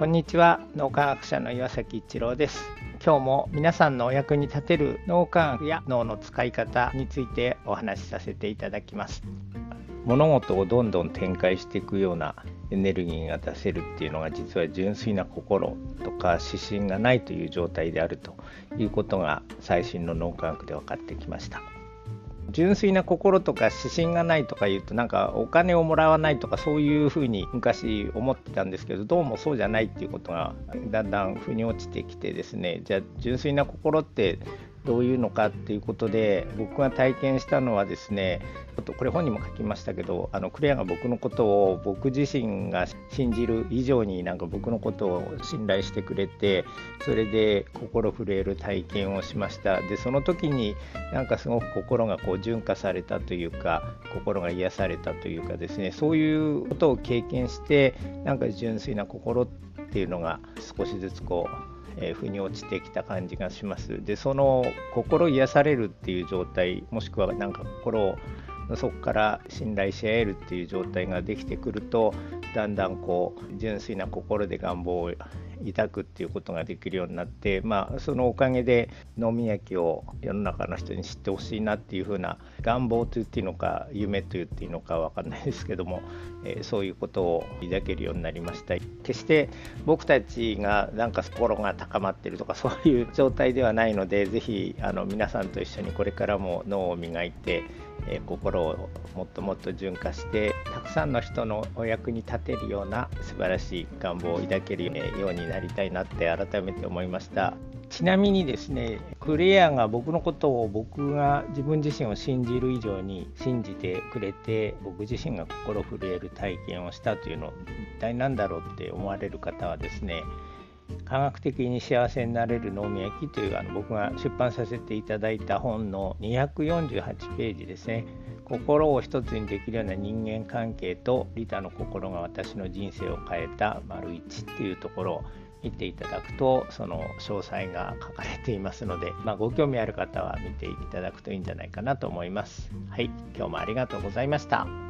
こんにちは。脳科学者の岩崎一郎です。今日も皆さんのお役に立てる脳科学や脳の使い方についてお話しさせていただきます。物事をどんどん展開していくようなエネルギーが出せるっていうのが実は純粋な心とか指針がないという状態であるということが最新の脳科学で分かってきました。純粋な心とか指針がないとか言うとなんかお金をもらわないとかそういうふうに昔思ってたんですけどどうもそうじゃないっていうことがだんだん腑に落ちてきてですね。じゃあ純粋な心ってどういうのかっていうことで僕が体験したのはですねちょっとこれ本にも書きましたけどあのクレアが僕のことを僕自身が信じる以上になんか僕のことを信頼してくれてそれで心震える体験をしました。でその時になんかすごく心がこう純化されたというか心が癒されたというかですねそういうことを経験してなんか純粋な心っていうのが少しずつこうえー、腑に落ちてきた感じがします。でその心癒されるっていう状態もしくはなんか心の底から信頼し合えるっていう状態ができてくるとだんだんこう純粋な心で願望を抱くっていうことができるようになって、まあ、そのおかげで飲み焼きを世の中の人に知ってほしいなっていうふうな願望と言っていいのか夢と言っていいのか分かんないですけども、えー、そういうことを抱けるようになりました。決して僕たちがなんか心が高まってるとかそういう状態ではないので是非あの皆さんと一緒にこれからも脳を磨いてえ心をもっともっと純化してたくさんの人のお役に立てるような素晴らしい願望を抱けるようになりたいなって改めて思いました。ちなみにですねクレアが僕のことを僕が自分自身を信じる以上に信じてくれて僕自身が心震える体験をしたというの一体何だろうって思われる方はですね科学的に幸せになれる脳みやきというあの僕が出版させていただいた本の248ページですね心を一つにできるような人間関係と利他の心が私の人生を変えた丸1っていうところを見ていただくとその詳細が書かれていますので、まあ、ご興味ある方は見ていただくといいんじゃないかなと思います。はい、今日もありがとうございました。